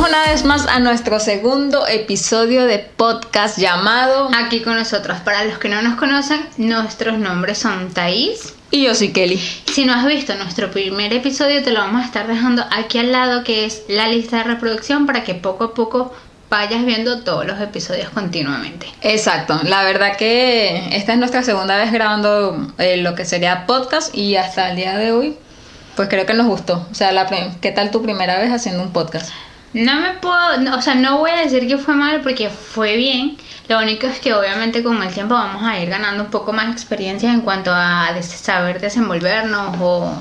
Una vez más a nuestro segundo episodio de podcast llamado Aquí con nosotros. Para los que no nos conocen, nuestros nombres son Thaís. Y yo soy Kelly. Si no has visto nuestro primer episodio, te lo vamos a estar dejando aquí al lado, que es la lista de reproducción, para que poco a poco vayas viendo todos los episodios continuamente. Exacto, la verdad que esta es nuestra segunda vez grabando eh, lo que sería podcast y hasta el día de hoy, pues creo que nos gustó. O sea, la ¿qué tal tu primera vez haciendo un podcast? No me puedo, no, o sea, no voy a decir que fue mal porque fue bien. Lo único es que obviamente con el tiempo vamos a ir ganando un poco más experiencia en cuanto a des- saber desenvolvernos o...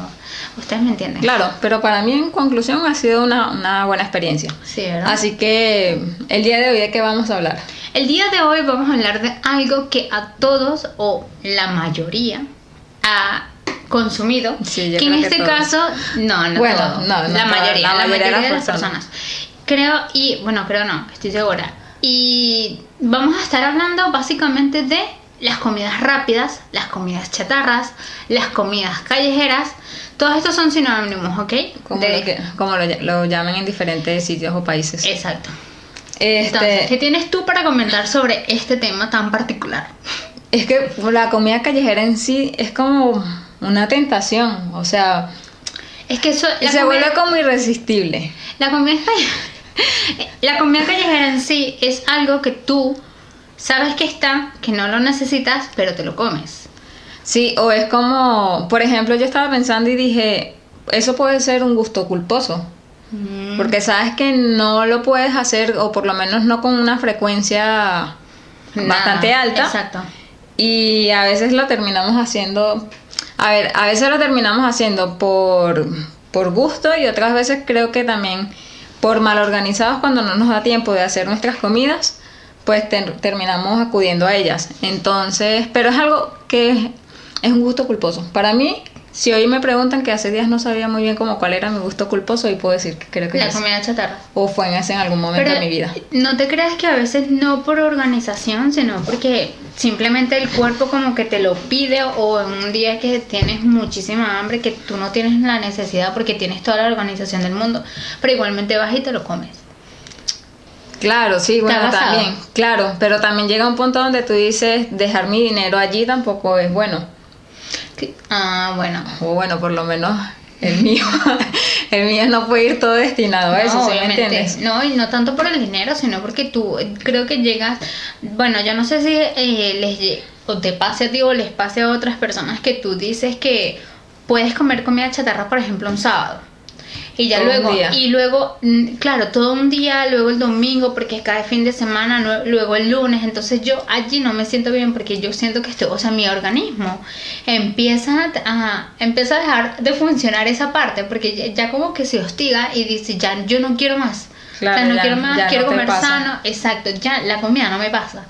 Ustedes me entienden. Claro, pero para mí en conclusión ha sido una, una buena experiencia. Sí, ¿verdad? Así que el día de hoy de qué vamos a hablar. El día de hoy vamos a hablar de algo que a todos o la mayoría ha consumido. Sí, yo que en que este caso, no, no Bueno, todo. no, no la, mayoría, la mayoría de mayoría, las de las personas. personas. Creo y bueno, creo no, estoy segura. Y vamos a estar hablando básicamente de las comidas rápidas, las comidas chatarras, las comidas callejeras. Todos estos son sinónimos, ¿ok? Como, De- lo, que, como lo, lo llaman en diferentes sitios o países. Exacto. Este, Entonces, ¿qué tienes tú para comentar sobre este tema tan particular? Es que la comida callejera en sí es como una tentación, o sea, Es que eso se comida- vuelve como irresistible. La comida calle- La comida callejera en sí es algo que tú sabes que está, que no lo necesitas, pero te lo comes. Sí, o es como, por ejemplo, yo estaba pensando y dije, eso puede ser un gusto culposo, porque sabes que no lo puedes hacer, o por lo menos no con una frecuencia bastante alta. Exacto. Y a veces lo terminamos haciendo, a ver, a veces lo terminamos haciendo por, por gusto y otras veces creo que también por mal organizados cuando no nos da tiempo de hacer nuestras comidas, pues ter- terminamos acudiendo a ellas. Entonces, pero es algo que es un gusto culposo. Para mí, si hoy me preguntan que hace días no sabía muy bien como cuál era mi gusto culposo, y puedo decir que creo que La es comida chatarra. o fue en ese en algún momento de mi vida. no te creas que a veces no por organización, sino porque simplemente el cuerpo como que te lo pide o en un día que tienes muchísima hambre, que tú no tienes la necesidad porque tienes toda la organización del mundo, pero igualmente vas y te lo comes. Claro, sí, bueno, también, claro, pero también llega un punto donde tú dices, dejar mi dinero allí tampoco es bueno, Ah, bueno. o bueno, por lo menos el mío, el mío no puede ir todo destinado a eso, ¿sí me entiendes? No, y no tanto por el dinero, sino porque tú eh, creo que llegas, bueno, yo no sé si eh, les o te pase a ti o les pase a otras personas que tú dices que puedes comer comida chatarra, por ejemplo, un sábado. Y ya Todo luego, y luego, mm, claro, todo un día, luego el domingo, porque cada fin de semana, luego el lunes, entonces yo allí no me siento bien porque yo siento que estoy, o sea, mi organismo empieza a, a- empieza a dejar de funcionar esa parte, porque ya, ya como que se hostiga y dice, ya yo no quiero más. Claro, o sea, no ya- quiero más, no quiero comer sano, exacto, ya la comida no me pasa.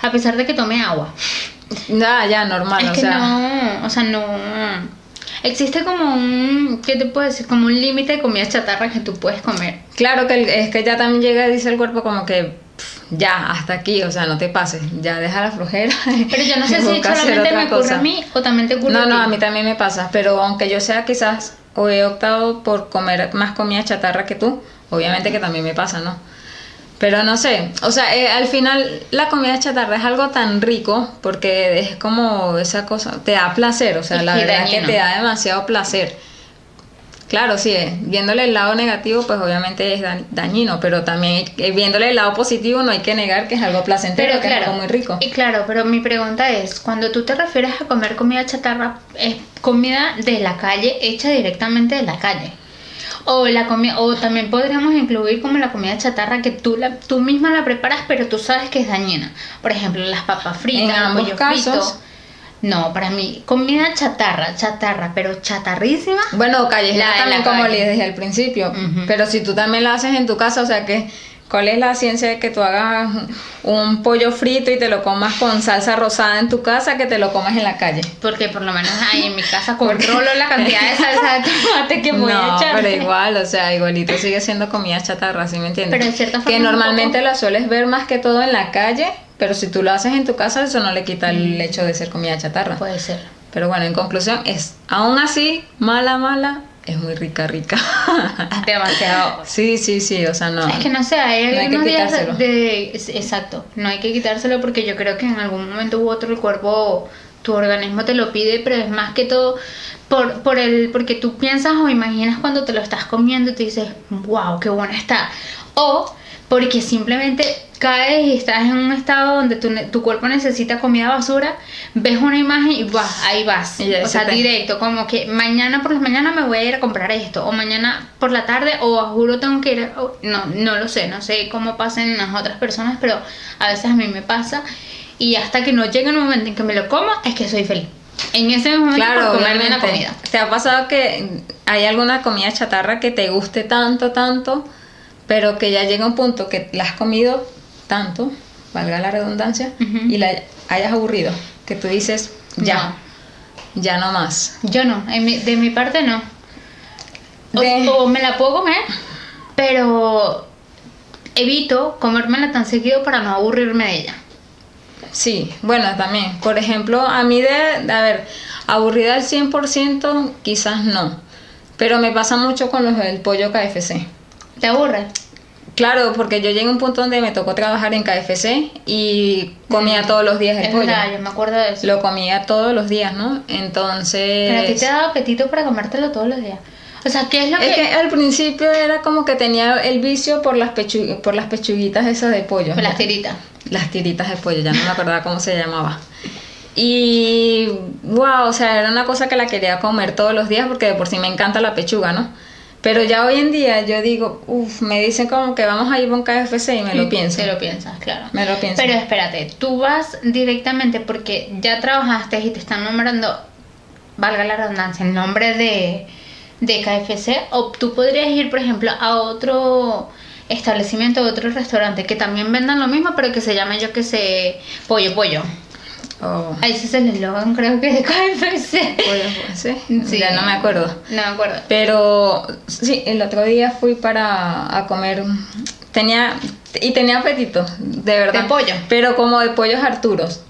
A pesar de que tome agua. Ya, ya, normal, es o que sea, no, o sea, no. Existe como un, ¿qué te puedo decir? Como un límite de comida chatarra que tú puedes comer. claro que el- es que ya también llega, dice el cuerpo como que, pff, ya, hasta aquí, o sea, no te pases, ya deja la flojera. Pero yo no sé si solamente me ocurre cosa. a mí o también te ocurre No, a no, ti. a mí también me pasa, pero aunque yo sea quizás o he optado por comer más comida chatarra que tú, obviamente que también me pasa, ¿no? Pero no sé, o sea, eh, al final la comida chatarra es algo tan rico porque es como esa cosa, te da placer, o sea, Es la verdad es que te da demasiado placer. Claro, sí, eh, viéndole el lado negativo, pues obviamente es da- dañino, pero también eh, viéndole el lado positivo no hay que negar que es algo placentero, Pero que es algo muy rico. y claro, pero mi pregunta es, cuando tú te refieres a comer comida chatarra, ¿es comida de la calle hecha directamente de la calle? O la comida, o también podríamos incluir como la comida chatarra que tú la, tú misma la preparas, pero tú sabes que es dañina. Por ejemplo, las papas fritas, En ambos casos. frito. No, para mí, comida chatarra, chatarra, pero chatarrísima. Bueno, callejera también la como les dije al principio, pero si tú también la haces en tu casa, o sea que ¿cuál es la ciencia de que tú hagas un pollo frito y te lo comas con salsa rosada en tu casa que te lo comas en la calle? Porque por lo menos ahí en mi casa controlo la cantidad de salsa de tomate que voy a no, echar. pero igual, o sea, igualito sigue siendo comida chatarra, ¿sí me entiendes? Pero en cierta que forma un normalmente poco- la sueles ver más que todo en la calle, pero si tú lo haces en tu casa, eso no le quita Mm. el hecho de ser comida chatarra. Puede ser. Pero bueno, en conclusión, es aún así, mala, mala, es muy rica, rica. Demasiado. Sí, sí, sí, o sea, no. Es que no sé, hay No hay que algunos días de, Exacto, no hay que quitárselo porque yo creo que en algún momento u otro el cuerpo, tu organismo te lo pide, pero es más que todo por, por el, porque tú piensas o imaginas cuando te lo estás comiendo y te dices, wow, qué buena está. O porque simplemente caes y estás en un estado donde tu, tu cuerpo necesita comida basura, ves una imagen y vas, ahí vas. Y o se sea, te- directo, como que mañana por la mañana me voy a ir a comprar esto, o mañana por la tarde, o a juro tengo que ir, a- no, no lo sé, no sé cómo pasan en las otras personas, pero a veces a mí me pasa, y hasta que no llegue el momento en que me lo como, es que soy feliz. En ese momento Claro, por comerme la comida. ¿Te ha pasado que hay alguna comida chatarra que te guste tanto, tanto, pero que ya llega un punto que la has comido tanto, valga la redundancia, y la hayas aburrido? Que tú dices, ya, ya no más. Yo no, en mi- de mi parte no. O, De- o me la puedo comer, pero evito comérmela tan seguido para no aburrirme de ella. Sí, bueno, también. Por ejemplo, a mí de, de, a ver, aburrida al 100% quizás no, pero me pasa mucho con los del pollo KFC. ¿Te aburre? Claro, porque yo llegué a un punto donde me tocó trabajar en KFC y comía todos los días el Mm. Es pollo. verdad, yo me acuerdo de eso. Lo comía todos los días, ¿no? Entonces... Pero a ti te da apetito para comértelo todos los días. O sea, ¿qué es lo Es que...? que al principio era como que tenía el vicio por las, pechu- por las pechuguitas esas de pollo. Pues las tiritas. Las tiritas de pollo, ya no me acordaba cómo se llamaba. Y wow, o sea, era una cosa que la quería comer todos los días porque de por sí me encanta la pechuga, ¿no? Pero ya hoy en día yo digo, uff, me dicen como que vamos a ir a un KFC y me lo pienso. Te lo piensas, claro. Me lo pienso. Pero espérate, tú vas directamente porque ya trabajaste y te están nombrando, valga la redundancia, el nombre de, de KFC, o tú podrías ir, por ejemplo, a otro establecimiento, a otro restaurante que también vendan lo mismo, pero que se llame, yo que sé, pollo, pollo. Oh, Ahí ese es el eslogan, creo que de KFC. ¿sí? Sí. Ya no me acuerdo. No me acuerdo. Pero sí, el otro día fui para a comer. Tenía. Y tenía apetito, de verdad. ¿De pollo? Pero como de pollos Arturos.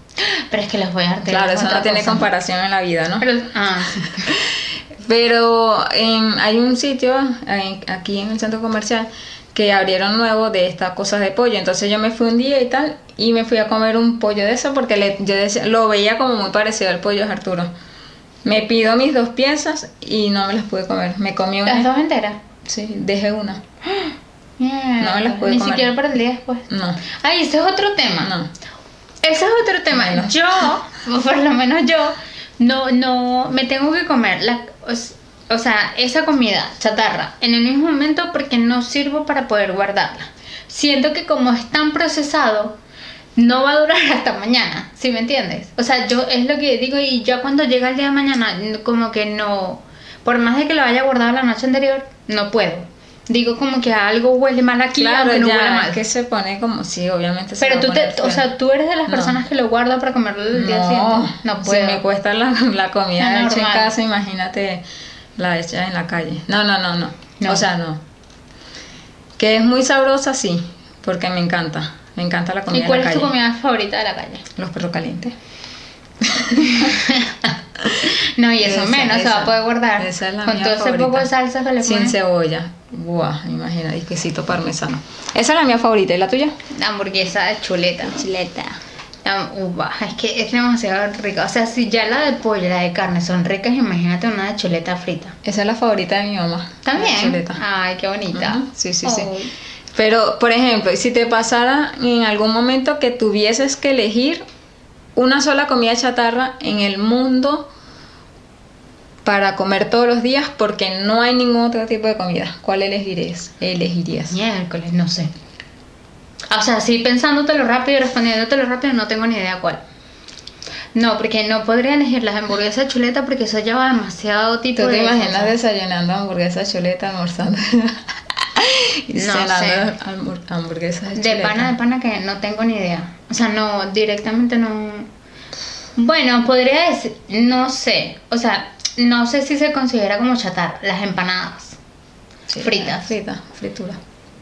Pero es que les voy a Claro, eso no tiene comparación en la vida, ¿no? Pero, ah, sí. Pero en- hay un sitio en- aquí en el centro comercial que abrieron nuevo de estas cosas de pollo. Entonces yo me fui un día y tal y me fui a comer un pollo de eso porque le- yo decía- lo veía como muy parecido al pollo de Arturo. Me pido mis dos piezas y no me las pude comer. Me comí las una. dos enteras. Sí, dejé una. No me las pude Ni comer. siquiera para el día después. No, Ay, ese es otro tema. no. Ese es otro tema. Bueno. Yo, o por lo menos yo, no, no, me tengo que comer la, o, o sea, esa comida chatarra en el mismo momento porque no sirvo para poder guardarla. Siento que como es tan procesado, no va a durar hasta mañana, ¿sí me entiendes? O sea, yo es lo que digo y ya cuando llega el día de mañana, como que no, por más de que lo haya guardado la noche anterior, no puedo. Digo como que algo huele mal aquí, Claro, aunque no ya huele mal. que se pone como, sí, obviamente se Pero tú, te, o sea, tú eres de las No. personas que lo guarda para comerlo el día siguiente. No si puedo. me cuesta la, la comida No, hecha en casa, imagínate la hecha en la calle. No, no, no, no, No. O sea, no. Que es muy sabrosa, sí, porque me encanta. Me encanta la comida ¿Y cuál en la es tu comida favorita de la calle? Los perros calientes. No, y eso Esa, menos se va esa. a poder guardar. Esa es la Con mía todo ese poco de salsa que le Sin ponen. cebolla. Buah, imagina, y quesito parmesano. Esa es la mía favorita. ¿Y la tuya? La hamburguesa de chuleta. Chuleta. Es que es demasiado rica. O sea, si ya la de pollo y la de carne son ricas, imagínate una de chuleta frita. Esa es la favorita de mi mamá. También. chuleta. Ay, qué bonita. Ujú, Sí, sí, sí. Ay. Pero, por ejemplo, si te pasara en algún momento que tuvieses que elegir una sola comida chatarra en el mundo para comer todos los días porque no hay ningún otro tipo de comida, ¿cuál elegirías? elegirías? Miércoles, no sé. O sea, sí pensándotelo rápido y respondiéndotelo rápido, no tengo ni idea cuál. No, porque no podría elegir las hamburguesas de chuleta porque eso lleva demasiado tipo ¿Tú te de imaginas cosas. desayunando hamburguesas chuleta, almorzando y No sé. hamburg- hamburguesas de, De pana, de pana que no tengo ni idea. O sea, no, directamente no. Bueno, podría decir, no sé. O sea, no sé si se considera como chatarra, las empanadas. Sí, fritas. Frita, fritura.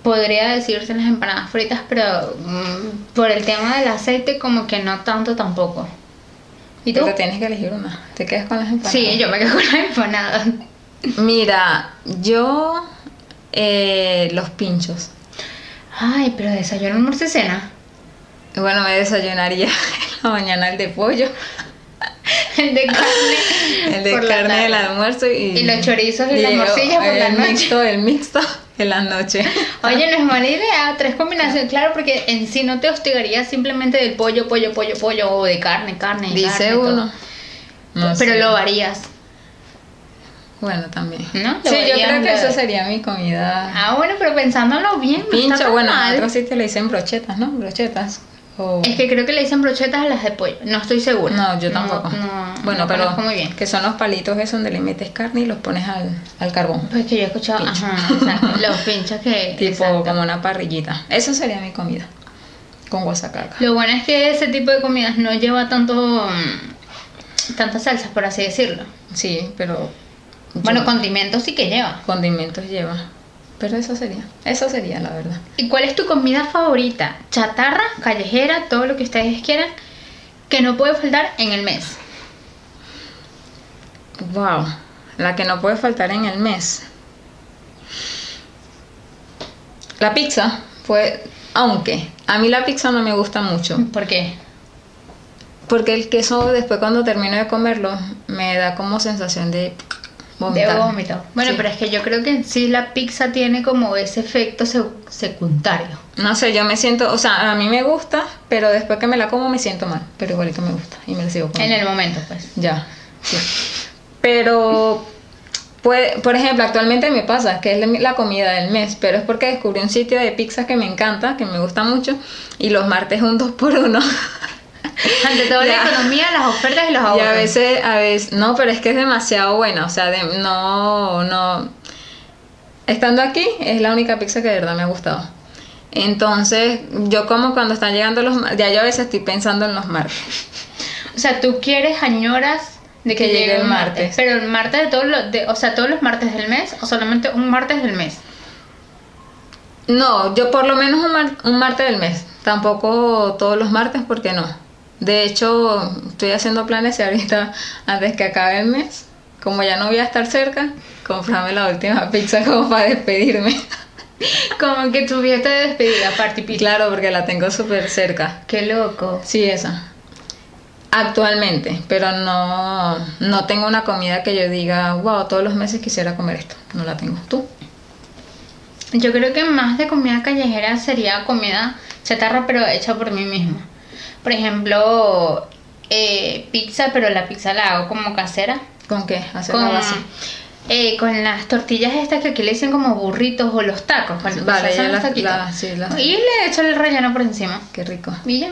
Podría decirse las empanadas fritas, pero mm, por el tema del aceite, como que no tanto tampoco. ¿Y tú? Pero tienes que elegir una. ¿Te quedas con las empanadas? Sí, yo me quedo con las empanadas. Mira, yo eh, los pinchos. Ay, pero desayuno, almuerzo y cena. Bueno, me desayunaría en la mañana el de pollo, El de carne. el de por carne del almuerzo y, Y los chorizos y las morcillas por la el noche. Mixto, el mixto en la noche. Oye, no es mala idea, tres combinaciones, claro, porque en sí no te hostigaría simplemente del pollo, pollo, pollo, pollo, o de carne, carne, carne, Dice todo. uno. No Pero sé. lo varías. Bueno, también. ¿No? Sí, yo creo que eso sería mi comida. Ah, bueno, pero pensándolo bien, no está Pincho, tan bueno, mal. en otros sitios le dicen brochetas, ¿no? Brochetas. O... Es que creo que le dicen brochetas a las de pollo, no estoy segura. No, yo tampoco. No, bueno, no pero conozco muy bien. que son los palitos esos donde le metes carne y los pones al, al carbón. Pues que yo he escuchado, ajá, exacto, los pinchos que... Tipo exacto. como una parrillita. Eso sería mi comida. Con guasacaca. Lo bueno es que ese tipo de comidas no lleva tanto... mm, tantas salsas, por así decirlo. Sí, pero. Bueno, yo- condimentos sí que lleva. condimentos lleva. Pero eso sería. Eso sería, la verdad. ¿Y cuál es tu comida favorita? Chatarra, callejera, todo lo que ustedes quieran, que no puede faltar en el mes. Wow. La que no puede faltar en el mes. La pizza. Pues. Aunque. A mí la pizza no me gusta mucho. ¿Por qué? Porque el queso, después cuando termino de comerlo, me da como sensación de vomitar. De vómito. Bueno, Sí. pero es que yo creo que en sí la pizza tiene como ese efecto sec- secundario. No sé, yo me siento, o sea, a mí me gusta, pero después que me la como me siento mal, pero igualito me gusta y me la sigo En comiendo. el momento, pues. Ya, sí. Pero, puede, por ejemplo, actualmente me pasa que es la- comida del mes, pero es porque descubrí un sitio de pizzas que me encanta, que me gusta mucho, y los martes un 2 por 1 Ante todo la economía, las ofertas y los Y ahorros. a veces, a veces, no, pero es que es demasiado buena, o sea, de- no, no. Estando aquí es la única pizza que de verdad me ha gustado. Entonces, yo como cuando están llegando los ya yo a veces estoy pensando en los martes. O sea, tú quieres, añoras de que, Que llegue llegue el el martes. martes. Pero el martes de todos los, de, o sea, todos los martes del mes o solamente un martes del mes. No, yo por lo menos un, mar- un martes del mes. Tampoco todos los martes, porque no. De hecho, estoy haciendo planes y ahorita, antes que acabe el mes, como ya no voy a estar cerca, comprarme la última pizza como para despedirme. Como que tu fiesta de despedida, party pizza. claro, porque la tengo súper cerca. Qué loco. Sí, esa. Actualmente, pero no, no tengo una comida que yo diga, wow, todos los meses quisiera comer esto. No la tengo. ¿Tú? Yo creo que más de comida callejera sería comida chatarra, pero hecha por mí misma. Por ejemplo, eh, pizza, pero la pizza la hago como casera. ¿Con qué? Hacer Con, base. eh, con las tortillas estas que aquí le dicen como burritos o los tacos. cuando Vale, ya las- la- sí, Y le echo el relleno por encima. Qué rico. Y ya.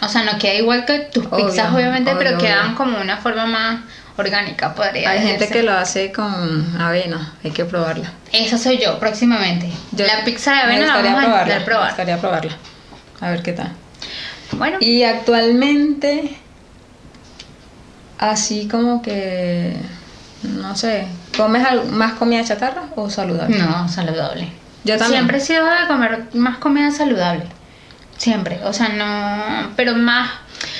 O sea, no queda igual que tus Obvio, pizzas, obviamente, pero quedan obvio. como una forma más orgánica, podría Hay gente que lo hace con avena, hay que probarla. Esa soy yo próximamente. Yo- la pizza de avena la vamos a probarla, intentar Me probar. gustaría probarla. A ver qué tal. Bueno, Y actualmente, así como que, no sé, ¿comes más comida chatarra o saludable? no, saludable. Yo también. Siempre he sido de comer más comida saludable. Siempre. O sea, no. Pero más.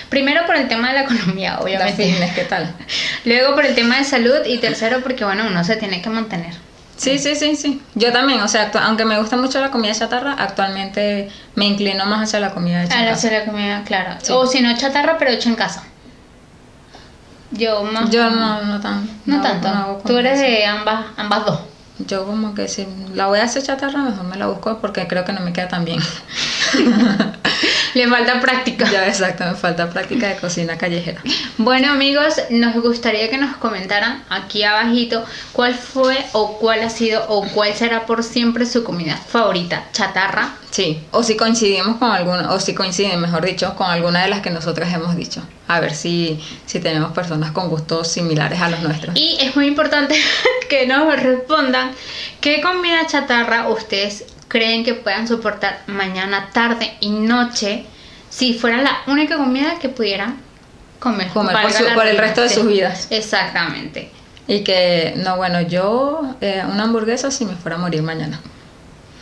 Primero por el tema de la economía, obviamente. fitness, ¿qué tal? Luego por el tema de salud. Y tercero porque, bueno, uno se tiene que mantener. Sí, sí, sí, sí. Yo también, o sea, aunque me gusta mucho la comida chatarra, actualmente me inclino más hacia la comida hecha en casa. hacer la comida, claro. Sí. O si no, chatarra, pero hecha en casa. Yo más. Yo no, no tan. No, hago- tanto. hago Tú comida eres de ambas, ambas dos. Yo como que si la voy a hacer chatarra, mejor me la busco porque creo que no me queda tan bien. Le falta práctica. ya, exacto, me falta práctica de cocina callejera. Bueno amigos, nos gustaría que nos comentaran aquí abajito cuál fue o cuál ha sido o cuál será por siempre su comida favorita. Chatarra, Sí, o si coincidimos con alguna, o si coinciden, mejor dicho, con alguna de las que nosotras hemos dicho. A ver si, si tenemos personas con gustos similares a los nuestros. Y es muy importante que nos respondan qué comida chatarra ustedes creen que puedan soportar mañana, tarde y noche si fuera la única comida que pudieran comer. Comer por su- el resto de sus vidas. Exactamente. Y que, no, bueno, yo eh, una hamburguesa si me fuera a morir mañana.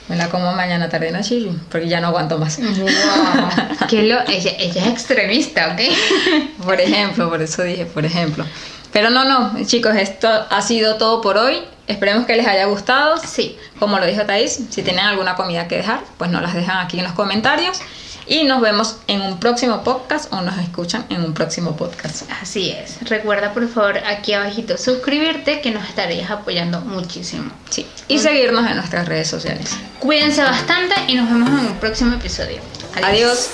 Me la como mañana, tarde y noche porque ya no aguanto más. Wow. Que lo, ella, ella es extremista, ¿ok? Por ejemplo, por eso dije, por ejemplo. Pero no, no, chicos, esto ha sido todo por hoy. Esperemos que les haya gustado. Sí. Como lo dijo Thais, si tienen alguna comida que dejar, pues nos las dejan aquí en los comentarios. Y nos vemos en un próximo podcast o nos escuchan en un próximo podcast. Así es. Recuerda por favor aquí abajito suscribirte que nos estarías apoyando muchísimo. Sí. Y seguirnos en nuestras redes sociales. Cuídense bastante y nos vemos en un próximo episodio. Adiós.